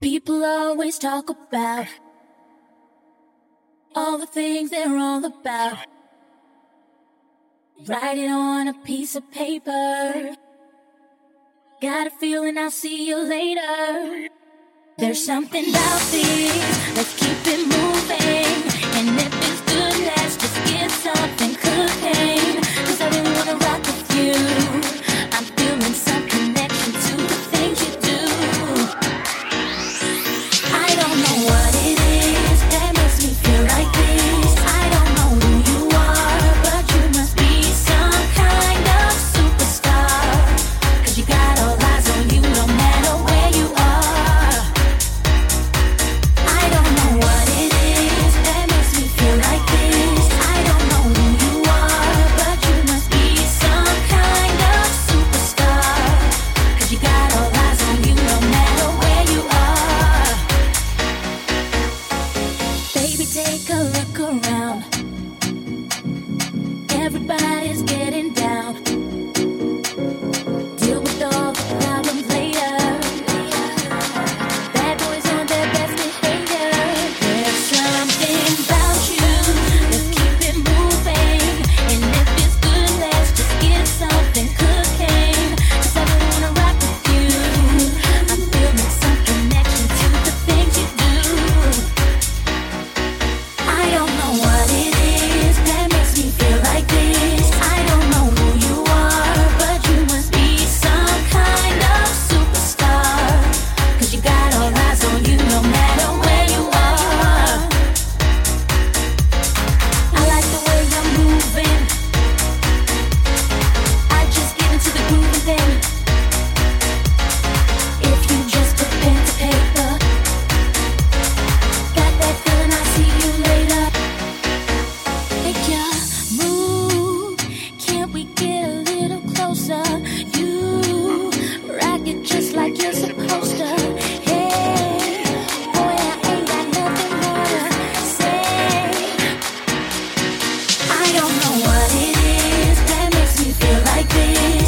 People always talk about all the things they're all about. Write it on a piece of paper. Got a feeling I'll see you later. There's something about this. Let's keep it moving. And if You.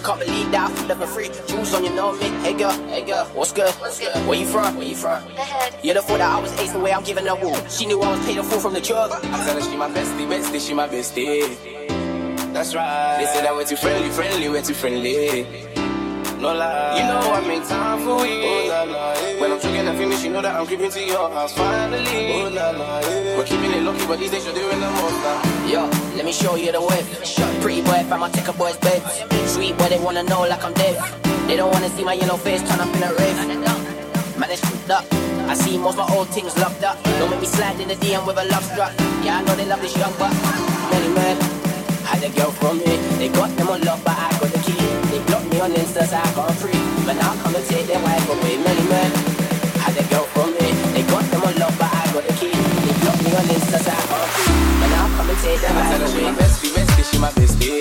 She can't believe that I feel for free. Jewels on your know me. Eh? Hey girl, hey girl, what's good? What's good? Where you from? Where you from? The head. You the thought that I was ace the way I'm giving her woo. She knew I was paid a fool from the drug. I'm telling she my bestie, bestie, she my bestie. That's right. They say that we're too friendly, friendly, we're too friendly. No lie. You know I make time for you. Oh, la, la, yeah. When I'm drinking and finish, you know that I'm creeping to your house finally. Oh, la, la, yeah. We're keeping it lucky, but these days you're doing the most now. Yo, let me show you the way. Shut pretty boy, if I'ma take a boy's bed. Sweet boy, they wanna know like I'm dead. They don't wanna see my yellow face turn up in a rave. Man, it's screwed up. I see most my old things locked up. Don't make me slide in the DM with a love struck. Yeah, I know they love this young but many men had a girl from me. They got them on lock, but I got the key. They blocked me on Insta, so I got free. But now come and take their wife away. Many men had a girl from me. They got them on lock, but I got the key. They blocked me on Insta, so I got free. But now come and take their wife away. She my bestie, bestie, she my bestie.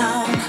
Heal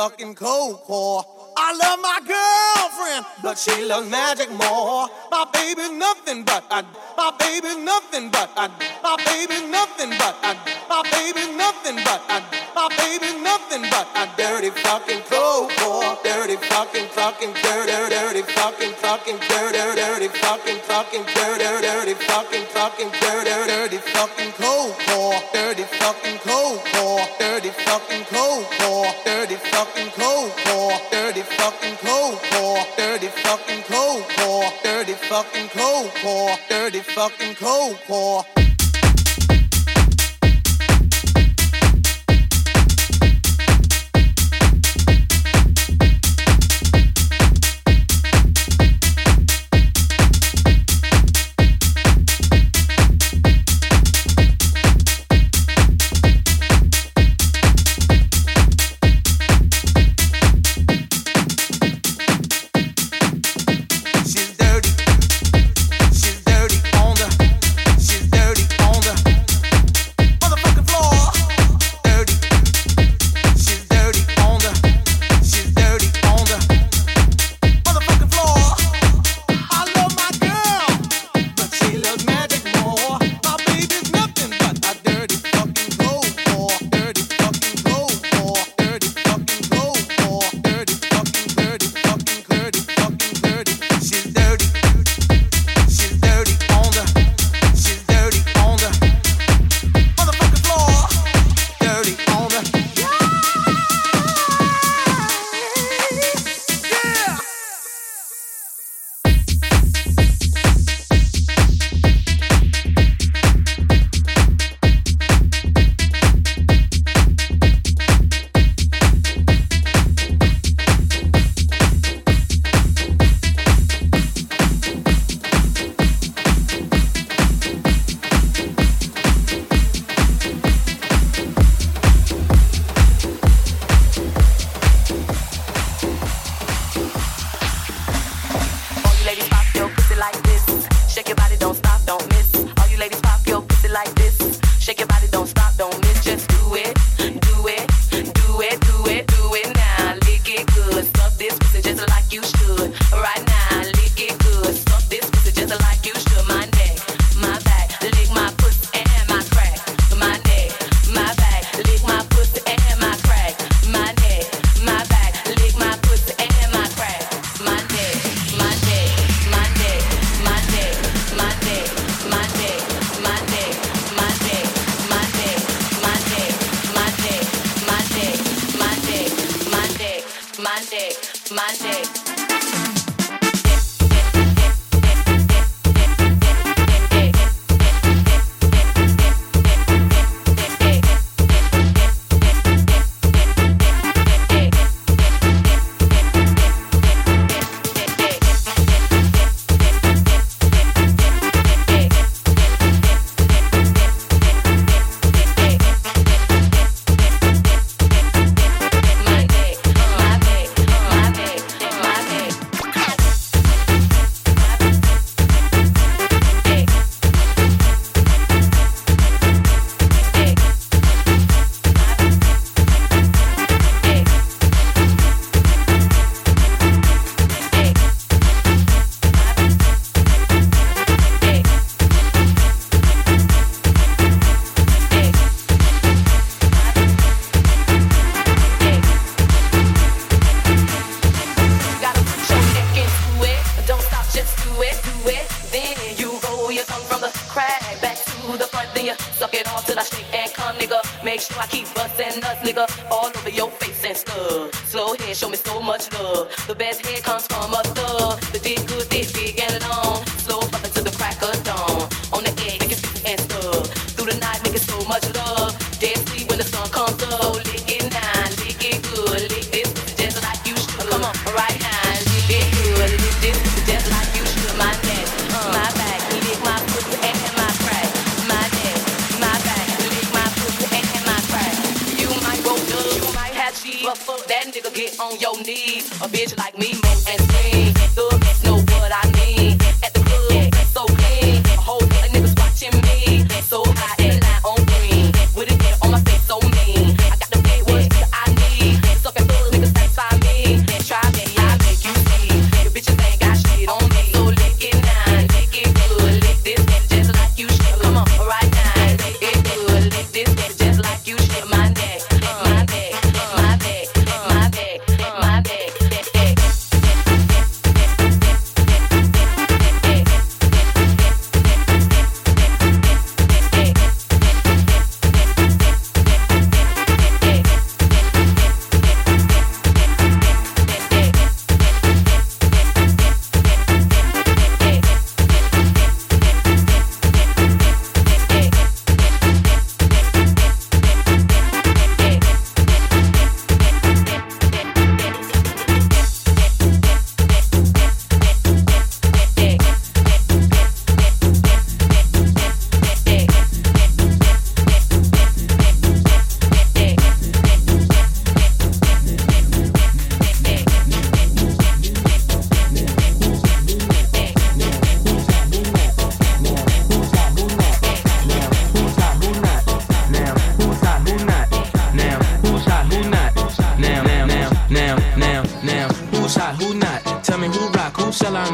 fucking cold core. I love my girlfriend, but she loves magic more. My baby's nothing but I, my baby's nothing but I, my baby's nothing but I, my baby's nothing but I, my baby's nothing but a dirty fucking cold core. Dirty fucking fucking dirty dirty fucking fucking dirty dirty fucking fucking dirty dirty fucking fucking fucking cold core.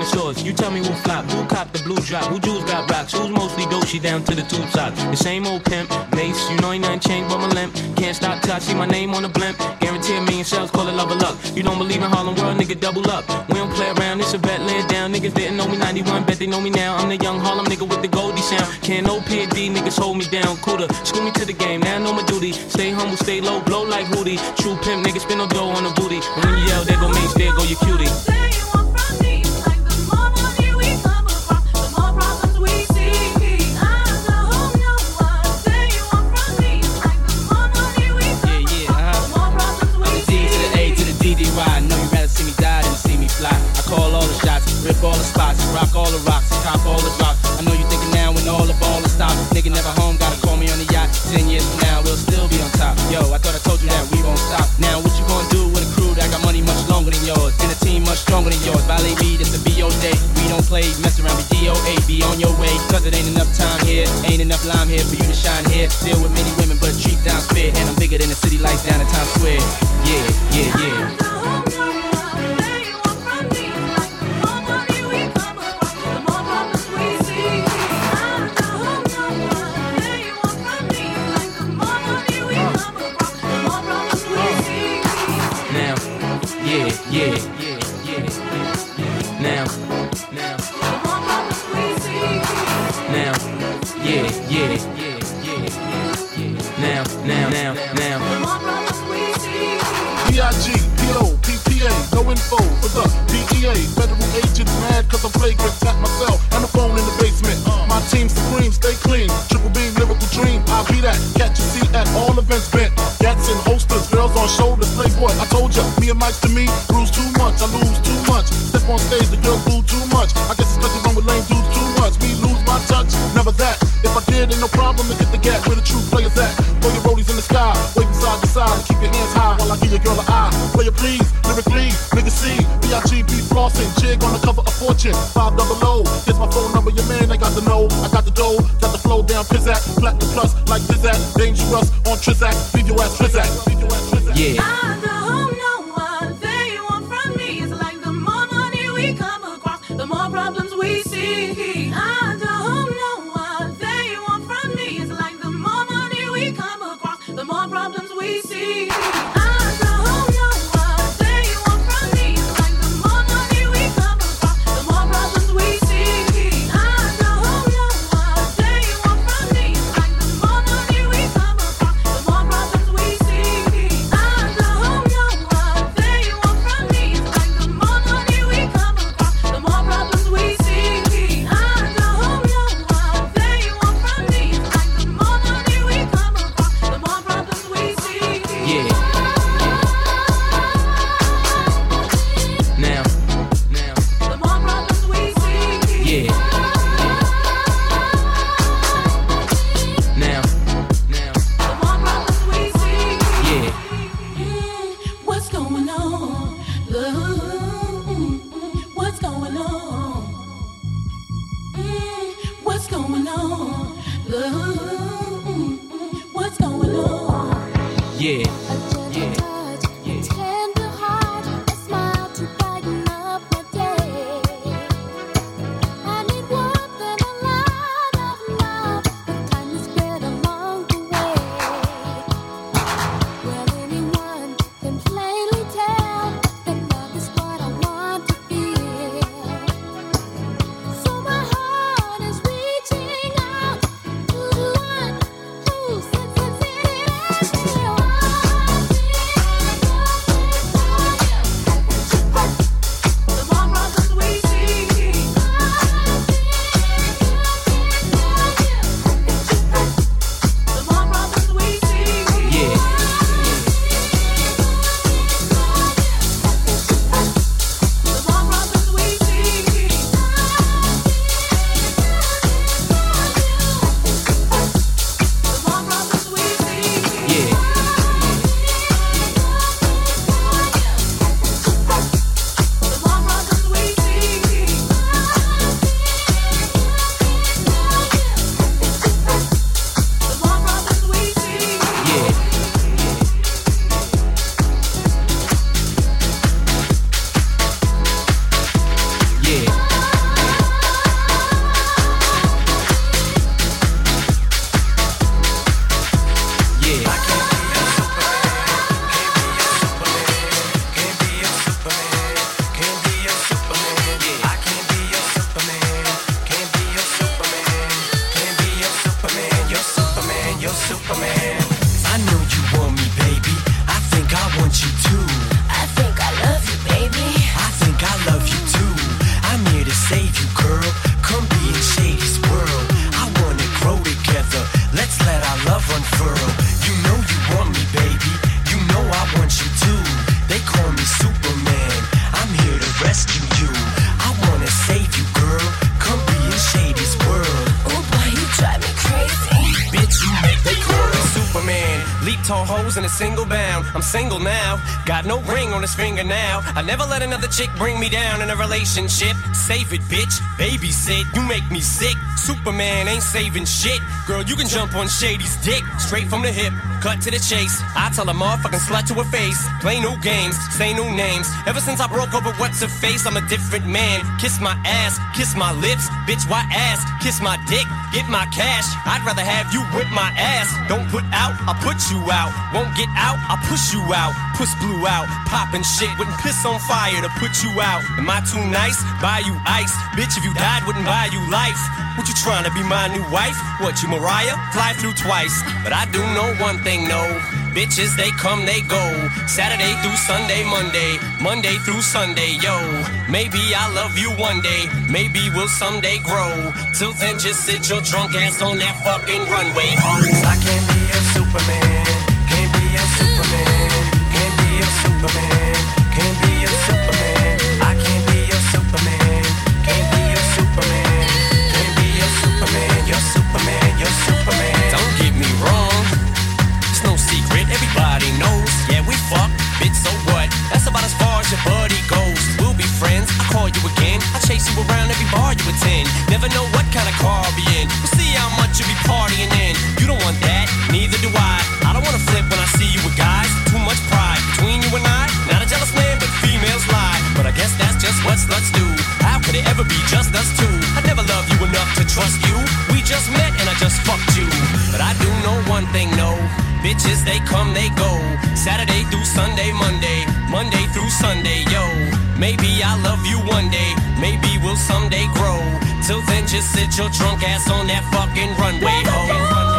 Shorts? You tell me who flop, who cop the blue drop, who jewels got rocks, who's mostly Dolce down to the tube socks. The same old pimp, mace, you know ain't nothing changed but my limp. Can't stop till I see my name on the blimp. Guarantee a million sales, call it love of luck. You don't believe in Harlem World, nigga, double up. We don't play around, it's a bet, lay it down. Niggas didn't know me 91, bet they know me now. I'm the young Harlem nigga with the Goldie sound. Can't no PD, niggas hold me down. Cooler, school me to the game, now I know my duty. Stay humble, stay low, blow like Hootie. True pimp, niggas spin no dough on the booty. When you yell, there go Mace, there go your cutie. Rip all the spots, rock all the rocks, cop all the drops. I know you thinking now when all the ball is stopped. Nigga never home, gotta call me on the yacht. Ten years from now, we'll still be on top. Yo, I thought I told you that we won't stop. Now what you gonna do with a crew that got money much longer than yours? And a team much stronger than yours. Violate me, this a BO day. We don't play, mess around, be DOA, be on your way. Cause it ain't enough time here, ain't enough lime here for you to shine here. Deal with many women, but treat down fair. And I'm bigger than the city lights down in Times Square. Yeah, yeah, yeah. Yeah, yeah, yeah. Now, now, yeah, yeah, yeah, yeah. Now, now, now, now. B.I.G., P.O., P.P.A., no info for the DEA. Federal agent mad cause I'm flagrant. Tap my cell and the phone in the basement. My team supreme, stay clean. Triple beam, lyrical dream. I'll be that. Catch a seat at all events bent. And holsters, girls on shoulders. Playboy, I told ya, me and Mike's to me. Bruise too much, I lose too much. Step on stage, the girls do too much. I guess it's you run with lame dudes too much. Me lose my touch, never that. If I did, ain't no problem to get the gap where the true players at. Throw your rollies in the sky, waving side to side. Keep your hands high while I give your girl an eye. Player please, lyrically, nigga C, B.I.G. be flossing. Jig on the cover of Fortune, five double O. Here's my phone number, your man, I got the know. I got the dough, got the flow down, pizzat. Platinum plus, like Zizak. Dangerous on Trizak. Leave your ass Trizak. Yeah. Chick bring me down in a relationship. Save it, bitch. Babysit, you make me sick. Superman ain't saving shit. Girl, you can jump on Shady's dick. Straight from the hip, cut to the chase. I tell a motherfucking slut to her face. Play new games, say new names. Ever since I broke up with what's her face, I'm a different man. Kiss my ass, kiss my lips. Bitch, why ass? Kiss my dick, get my cash. I'd rather have you whip my ass. Don't put out, I'll put you out. Won't get out, I'll push you out. Puss blew out, popping shit. Wouldn't piss on fire to put you out. Am I too nice? Buy you ice. Bitch, if you died, wouldn't buy you life. What you trying to be my new wife? What you Mariah? Fly through twice. But I do know one thing, no. Bitches, they come, they go. Saturday through Sunday, Monday. Monday through Sunday, yo. Maybe I'll love you one day. Maybe we'll someday grow. Till then, just sit your drunk ass on that fucking runway. I can't be a Superman. Bar you attend. Never know what kind of car I'll be in. We'll see how much you be partying in. You don't want that. Neither do I. I don't wanna flip when I see you with guys. Too much pride between you and I. Not a jealous man, but females lie. But I guess that's just what sluts do. How could it ever be just us two? I never loved you enough to trust you. We just met and I just fucked you. But I do know one thing, no. Bitches, they come, they go. Saturday through Sunday, Monday. Monday through Sunday, yo. Maybe I'll love you one day. Maybe we'll someday grow. Till then, just sit your drunk ass on that fucking runway, ho.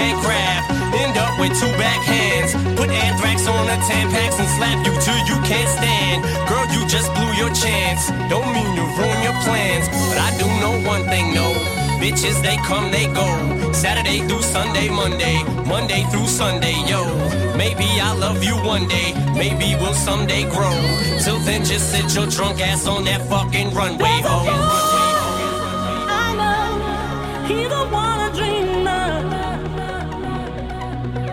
Can't grab. End up with two back hands. Put anthrax on the Tampax and slap you till you can't stand. Girl, you just blew your chance. Don't mean to ruin your plans, but I do know one thing, no. Bitches, they come, they go. Saturday through Sunday, Monday, Monday through Sunday, yo. Maybe I'll love you one day, maybe we'll someday grow. Till then, just sit your drunk ass on that fucking runway, ho.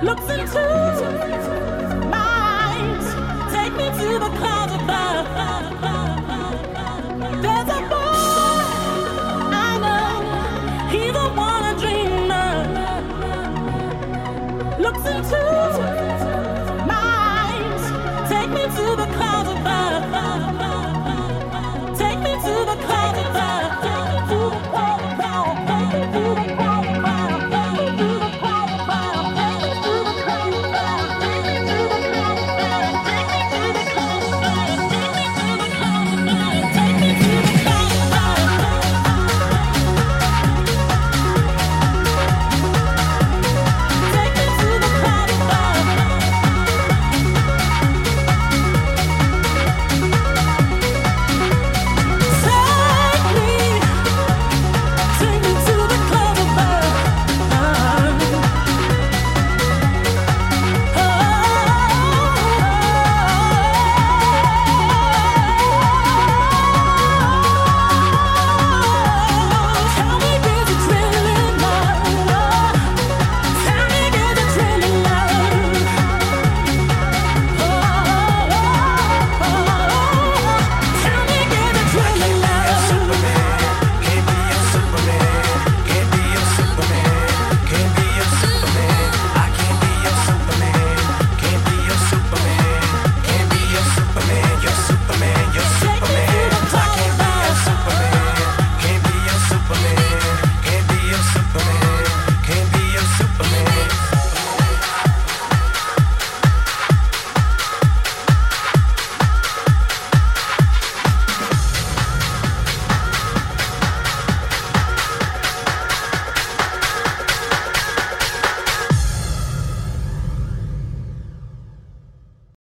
Looks into